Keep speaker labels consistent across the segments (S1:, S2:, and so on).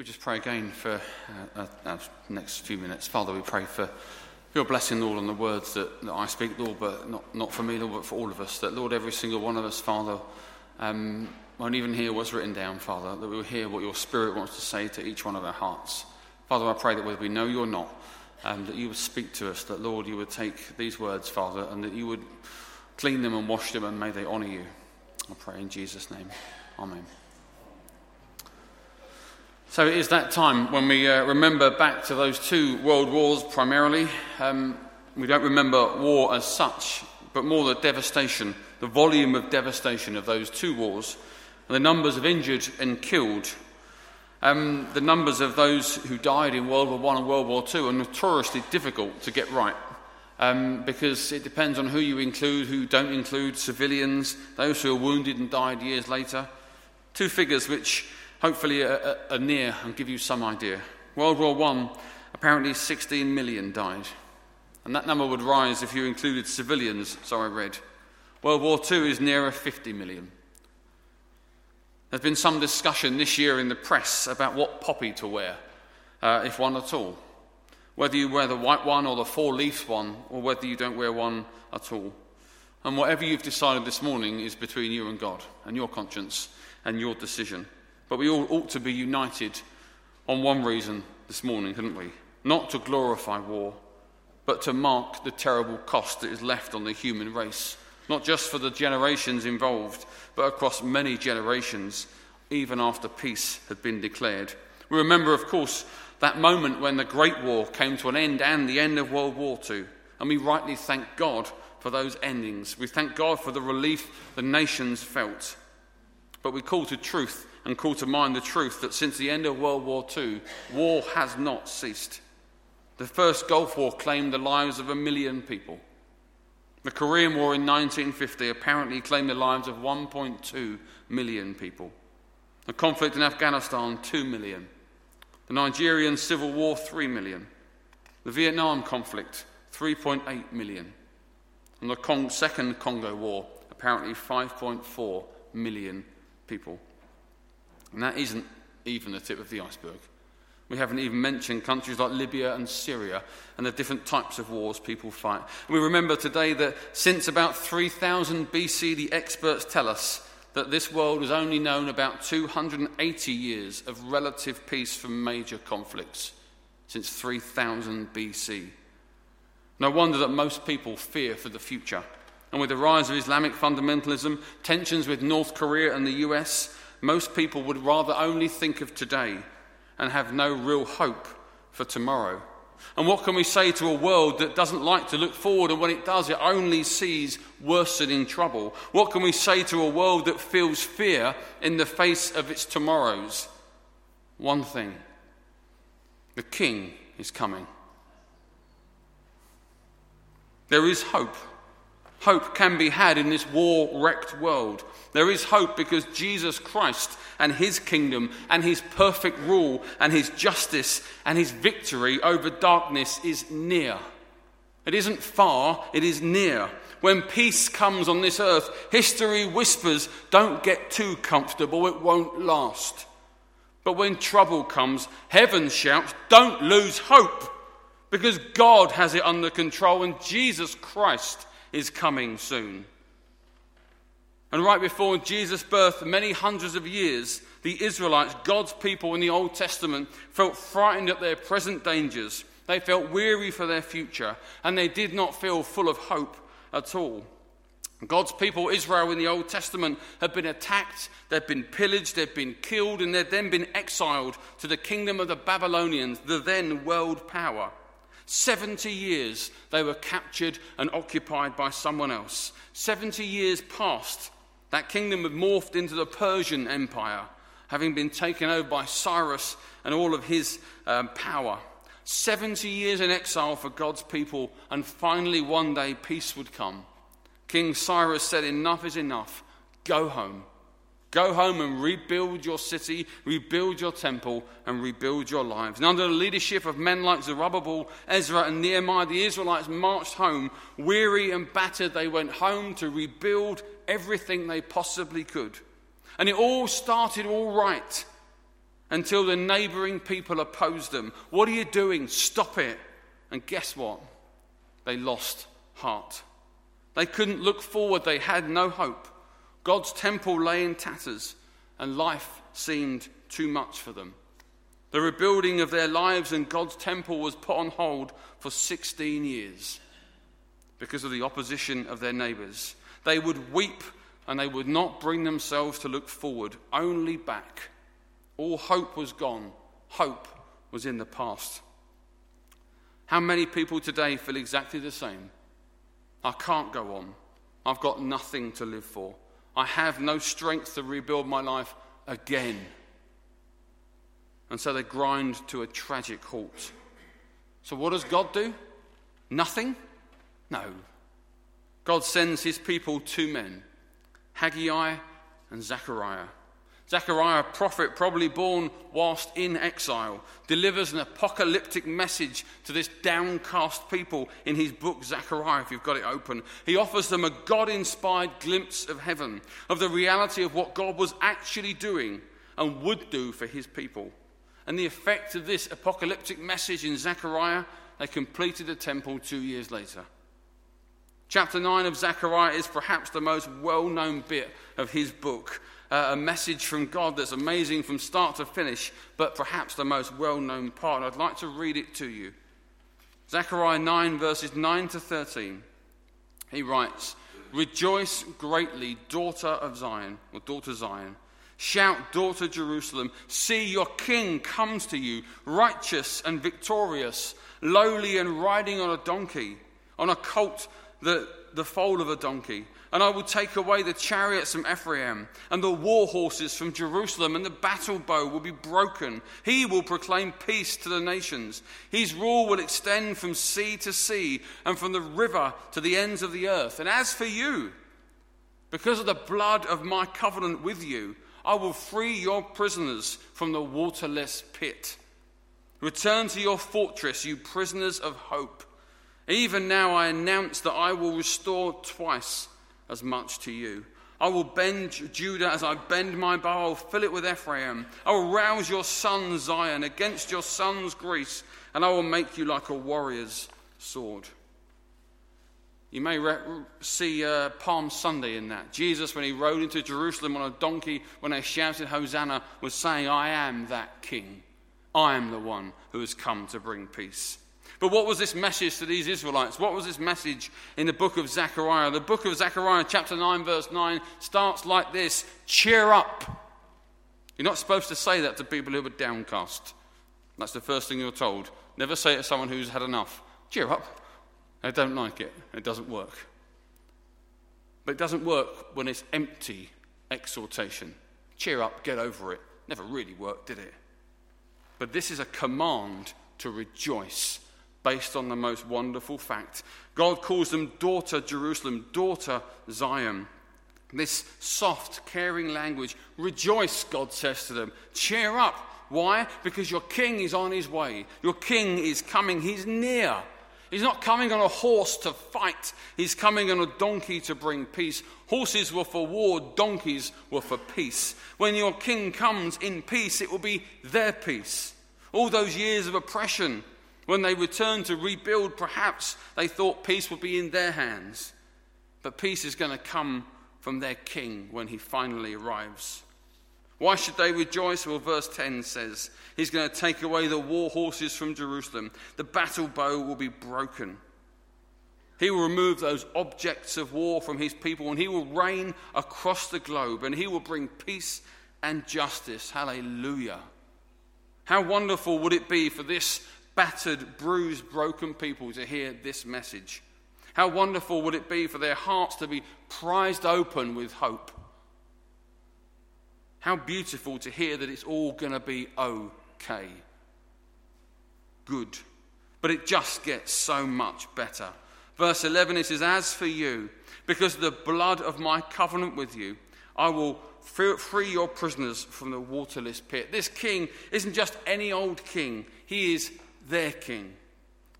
S1: we just pray again for uh, our next few minutes? Father, we pray for your blessing, Lord, on the words that, that I speak, Lord, but not, not for me, Lord, but for all of us. That, Lord, every single one of us, Father, um, won't even hear what's written down, Father, that we'll hear what your Spirit wants to say to each one of our hearts. Father, I pray that whether we know you or not, um, that you would speak to us, that, Lord, you would take these words, Father, and that you would clean them and wash them, and may they honour you. I pray in Jesus' name. Amen. So it is that time when we uh, remember back to those two world wars primarily. Um, we don't remember war as such, but more the devastation, the volume of devastation of those two wars, and the numbers of injured and killed. Um, the numbers of those who died in World War I and World War II are notoriously difficult to get right um, because it depends on who you include, who don't include, civilians, those who are wounded and died years later. Two figures which hopefully a are near and give you some idea. World War I, apparently 16 million died. And that number would rise if you included civilians, so I read. World War II is nearer 50 million. There's been some discussion this year in the press about what poppy to wear, uh, if one at all. Whether you wear the white one or the four leaf one, or whether you don't wear one at all. And whatever you've decided this morning is between you and God and your conscience and your decision. But we all ought to be united on one reason this morning, couldn't we? Not to glorify war, but to mark the terrible cost that is left on the human race, not just for the generations involved, but across many generations, even after peace had been declared. We remember, of course, that moment when the Great War came to an end and the end of World War II, and we rightly thank God for those endings. We thank God for the relief the nations felt. But we call to truth and call to mind the truth that since the end of World War II, war has not ceased. The first Gulf War claimed the lives of a million people. The Korean War in 1950 apparently claimed the lives of 1.2 million people. The conflict in Afghanistan, 2 million. The Nigerian Civil War, 3 million. The Vietnam conflict, 3.8 million. And the Cong- Second Congo War, apparently 5.4 million people. And that isn't even the tip of the iceberg. We haven't even mentioned countries like Libya and Syria and the different types of wars people fight. We remember today that since about 3000 BC, the experts tell us that this world has only known about 280 years of relative peace from major conflicts since 3000 BC. No wonder that most people fear for the future. And with the rise of Islamic fundamentalism, tensions with North Korea and the US, most people would rather only think of today and have no real hope for tomorrow. And what can we say to a world that doesn't like to look forward, and when it does, it only sees worsening trouble? What can we say to a world that feels fear in the face of its tomorrows? One thing the King is coming. There is hope. Hope can be had in this war wrecked world. There is hope because Jesus Christ and his kingdom and his perfect rule and his justice and his victory over darkness is near. It isn't far, it is near. When peace comes on this earth, history whispers, don't get too comfortable, it won't last. But when trouble comes, heaven shouts, don't lose hope, because God has it under control and Jesus Christ is coming soon. And right before Jesus' birth, many hundreds of years, the Israelites, God's people in the Old Testament, felt frightened at their present dangers. They felt weary for their future, and they did not feel full of hope at all. God's people, Israel, in the Old Testament, had been attacked, they'd been pillaged, they'd been killed, and they'd then been exiled to the kingdom of the Babylonians, the then world power. 70 years they were captured and occupied by someone else. 70 years passed that kingdom had morphed into the Persian Empire, having been taken over by Cyrus and all of his um, power. 70 years in exile for God's people, and finally one day peace would come. King Cyrus said, Enough is enough. Go home. Go home and rebuild your city, rebuild your temple, and rebuild your lives. And under the leadership of men like Zerubbabel, Ezra, and Nehemiah, the Israelites marched home. Weary and battered, they went home to rebuild everything they possibly could. And it all started all right until the neighboring people opposed them. What are you doing? Stop it. And guess what? They lost heart. They couldn't look forward, they had no hope. God's temple lay in tatters, and life seemed too much for them. The rebuilding of their lives and God's temple was put on hold for 16 years because of the opposition of their neighbours. They would weep and they would not bring themselves to look forward, only back. All hope was gone, hope was in the past. How many people today feel exactly the same? I can't go on. I've got nothing to live for. I have no strength to rebuild my life again. And so they grind to a tragic halt. So, what does God do? Nothing? No. God sends his people two men, Haggai and Zechariah. Zechariah, a prophet probably born whilst in exile, delivers an apocalyptic message to this downcast people in his book, Zechariah, if you've got it open. He offers them a God inspired glimpse of heaven, of the reality of what God was actually doing and would do for his people. And the effect of this apocalyptic message in Zechariah, they completed the temple two years later. Chapter 9 of Zechariah is perhaps the most well known bit of his book uh, a message from God that's amazing from start to finish, but perhaps the most well known part. I'd like to read it to you. Zechariah 9, verses 9 to 13. He writes, Rejoice greatly, daughter of Zion, or daughter Zion. Shout, daughter Jerusalem, see your king comes to you, righteous and victorious, lowly and riding on a donkey, on a colt, the, the foal of a donkey and I will take away the chariots from Ephraim and the war horses from Jerusalem, and the battle bow will be broken. He will proclaim peace to the nations. His rule will extend from sea to sea and from the river to the ends of the earth. And as for you, because of the blood of my covenant with you, I will free your prisoners from the waterless pit. Return to your fortress, you prisoners of hope. Even now I announce that I will restore twice as much to you. I will bend Judah as I bend my bow. I will fill it with Ephraim. I will rouse your son Zion against your son's Greece, and I will make you like a warrior's sword. You may re- see uh, Palm Sunday in that. Jesus, when he rode into Jerusalem on a donkey, when they shouted Hosanna, was saying, I am that king. I am the one who has come to bring peace. But what was this message to these Israelites? What was this message in the book of Zechariah? The book of Zechariah, chapter 9, verse 9, starts like this Cheer up. You're not supposed to say that to people who are downcast. That's the first thing you're told. Never say it to someone who's had enough. Cheer up. They don't like it. It doesn't work. But it doesn't work when it's empty exhortation. Cheer up, get over it. Never really worked, did it? But this is a command to rejoice based on the most wonderful fact. God calls them daughter Jerusalem, daughter Zion. This soft, caring language. Rejoice, God says to them. Cheer up. Why? Because your king is on his way. Your king is coming. He's near. He's not coming on a horse to fight. He's coming on a donkey to bring peace. Horses were for war, donkeys were for peace. When your king comes in peace, it will be their peace. All those years of oppression, when they returned to rebuild, perhaps they thought peace would be in their hands. But peace is going to come from their king when he finally arrives. Why should they rejoice? Well, verse 10 says, He's going to take away the war horses from Jerusalem. The battle bow will be broken. He will remove those objects of war from his people, and he will reign across the globe, and he will bring peace and justice. Hallelujah. How wonderful would it be for this battered, bruised, broken people to hear this message. How wonderful would it be for their hearts to be prized open with hope? How beautiful to hear that it's all going to be okay. Good. But it just gets so much better. Verse 11 it says, As for you, because of the blood of my covenant with you, I will free your prisoners from the waterless pit. This king isn't just any old king, he is their king.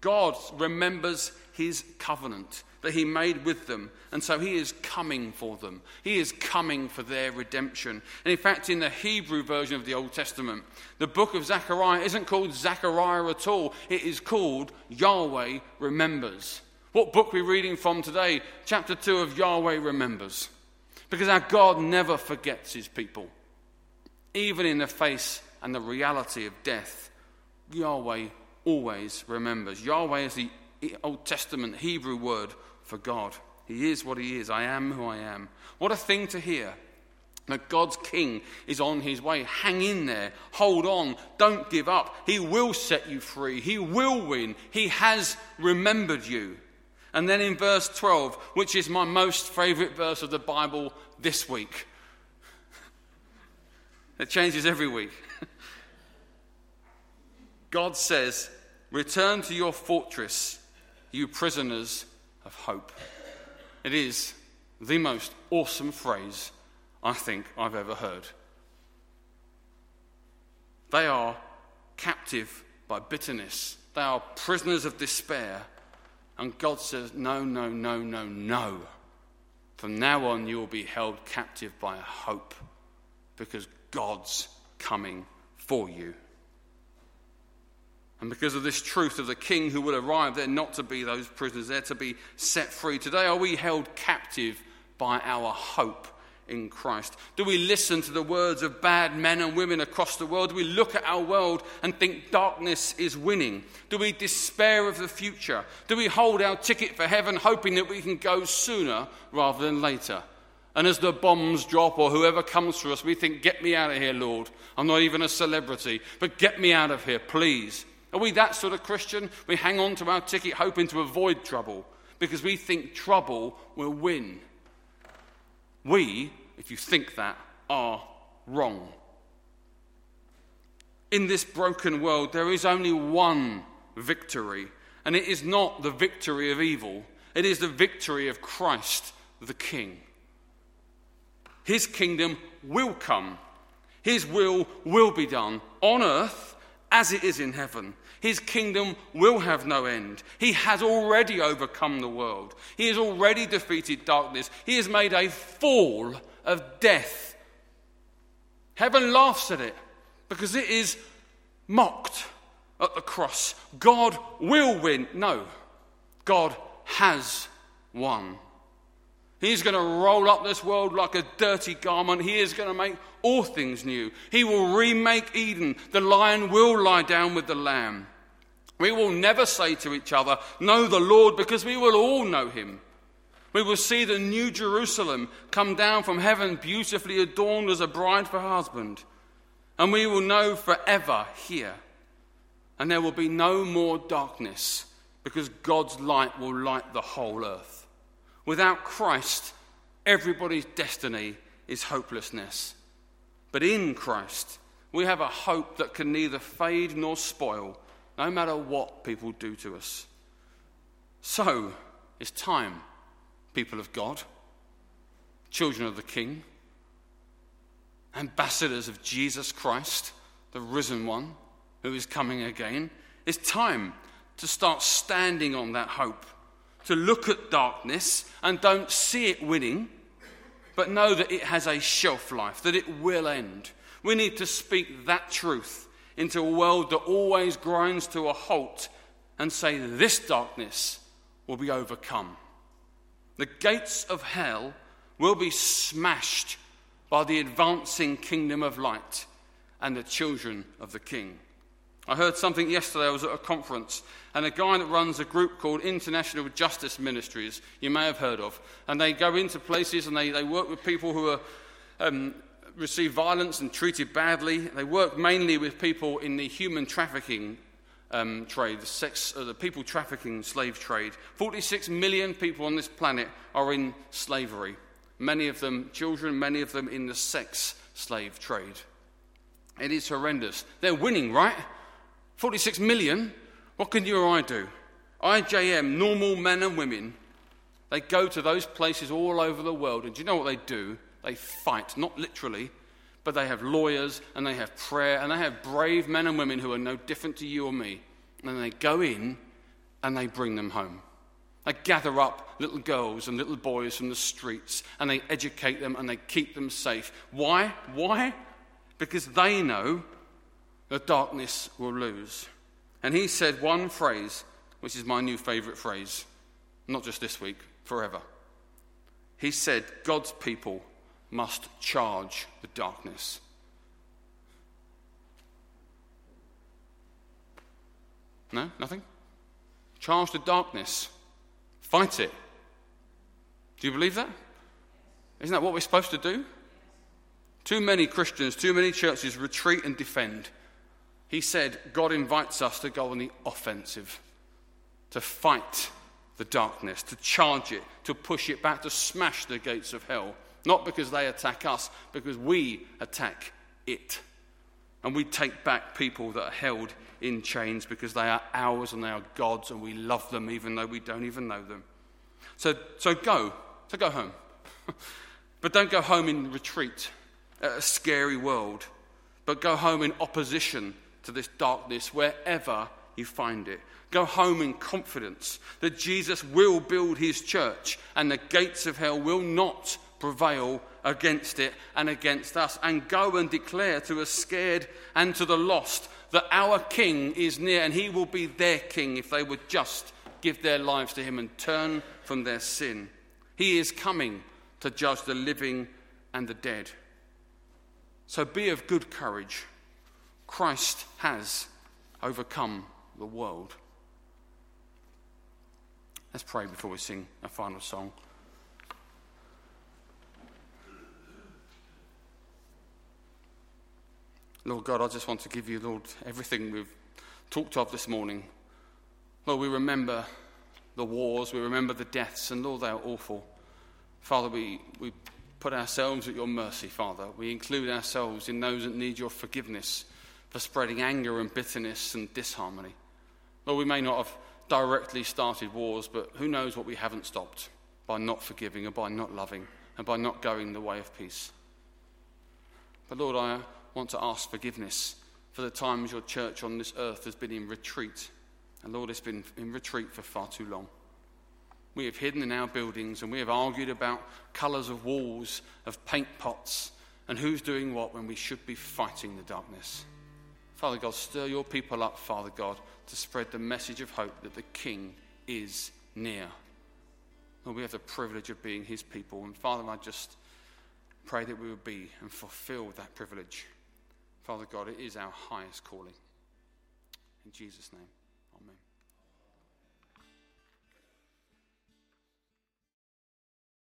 S1: God remembers his covenant. that he made with them. And so he is coming for them. He is coming for their redemption. And in fact, in the Hebrew version of the Old Testament, the book of Zechariah isn't called Zechariah at all. It is called Yahweh Remembers. What book we're we reading from today? Chapter 2 of Yahweh Remembers. Because our God never forgets his people. Even in the face and the reality of death, Yahweh always remembers. Yahweh is the Old Testament Hebrew word for God. He is what He is. I am who I am. What a thing to hear. That God's King is on his way. Hang in there. Hold on. Don't give up. He will set you free. He will win. He has remembered you. And then in verse 12, which is my most favorite verse of the Bible this week, it changes every week. God says, Return to your fortress, you prisoners of hope. It is the most awesome phrase I think I've ever heard. They are captive by bitterness, they are prisoners of despair. And God says, No, no, no, no, no. From now on, you will be held captive by a hope because God's coming for you. And because of this truth of the king who will arrive, they're not to be those prisoners, they're to be set free. Today, are we held captive by our hope in Christ? Do we listen to the words of bad men and women across the world? Do we look at our world and think darkness is winning? Do we despair of the future? Do we hold our ticket for heaven hoping that we can go sooner rather than later? And as the bombs drop or whoever comes for us, we think, Get me out of here, Lord. I'm not even a celebrity, but get me out of here, please. Are we that sort of Christian? We hang on to our ticket hoping to avoid trouble because we think trouble will win. We, if you think that, are wrong. In this broken world, there is only one victory, and it is not the victory of evil, it is the victory of Christ the King. His kingdom will come, His will will be done on earth as it is in heaven. His kingdom will have no end. He has already overcome the world. He has already defeated darkness. He has made a fall of death. Heaven laughs at it because it is mocked at the cross. God will win. No, God has won. He's going to roll up this world like a dirty garment. He is going to make all things new. He will remake Eden. The lion will lie down with the lamb. We will never say to each other, Know the Lord, because we will all know him. We will see the new Jerusalem come down from heaven, beautifully adorned as a bride for husband. And we will know forever here. And there will be no more darkness, because God's light will light the whole earth. Without Christ, everybody's destiny is hopelessness. But in Christ, we have a hope that can neither fade nor spoil, no matter what people do to us. So, it's time, people of God, children of the King, ambassadors of Jesus Christ, the risen one who is coming again. It's time to start standing on that hope to look at darkness and don't see it winning, but know that it has a shelf life, that it will end. We need to speak that truth into a world that always grinds to a halt and say, This darkness will be overcome. The gates of hell will be smashed by the advancing kingdom of light and the children of the King. I heard something yesterday. I was at a conference, and a guy that runs a group called International Justice Ministries, you may have heard of, and they go into places and they, they work with people who are, um, receive violence and treated badly. They work mainly with people in the human trafficking um, trade, the, sex, uh, the people trafficking slave trade. 46 million people on this planet are in slavery, many of them children, many of them in the sex slave trade. It is horrendous. They're winning, right? 46 million, what can you or I do? IJM, normal men and women, they go to those places all over the world, and do you know what they do? They fight, not literally, but they have lawyers and they have prayer and they have brave men and women who are no different to you or me. And they go in and they bring them home. They gather up little girls and little boys from the streets and they educate them and they keep them safe. Why? Why? Because they know the darkness will lose. And he said one phrase, which is my new favourite phrase, not just this week, forever. He said, God's people must charge the darkness. No? Nothing? Charge the darkness. Fight it. Do you believe that? Isn't that what we're supposed to do? Too many Christians, too many churches retreat and defend. He said God invites us to go on the offensive, to fight the darkness, to charge it, to push it back, to smash the gates of hell. Not because they attack us, because we attack it. And we take back people that are held in chains because they are ours and they are God's and we love them even though we don't even know them. So, so go. So go home. but don't go home in retreat at a scary world, but go home in opposition to this darkness wherever you find it. Go home in confidence that Jesus will build his church and the gates of hell will not prevail against it and against us. And go and declare to the scared and to the lost that our King is near and he will be their King if they would just give their lives to him and turn from their sin. He is coming to judge the living and the dead. So be of good courage. Christ has overcome the world. Let's pray before we sing a final song. Lord God, I just want to give you, Lord, everything we've talked of this morning. Lord, we remember the wars, we remember the deaths, and Lord, they are awful. Father, we, we put ourselves at your mercy, Father. We include ourselves in those that need your forgiveness for spreading anger and bitterness and disharmony. Lord, we may not have directly started wars, but who knows what we haven't stopped by not forgiving and by not loving and by not going the way of peace. But Lord, I want to ask forgiveness for the times your church on this earth has been in retreat. And Lord, it's been in retreat for far too long. We have hidden in our buildings and we have argued about colours of walls, of paint pots, and who's doing what when we should be fighting the darkness. Father God, stir your people up, Father God, to spread the message of hope that the King is near. Lord, we have the privilege of being his people. And Father, I just pray that we will be and fulfill that privilege. Father God, it is our highest calling. In Jesus' name.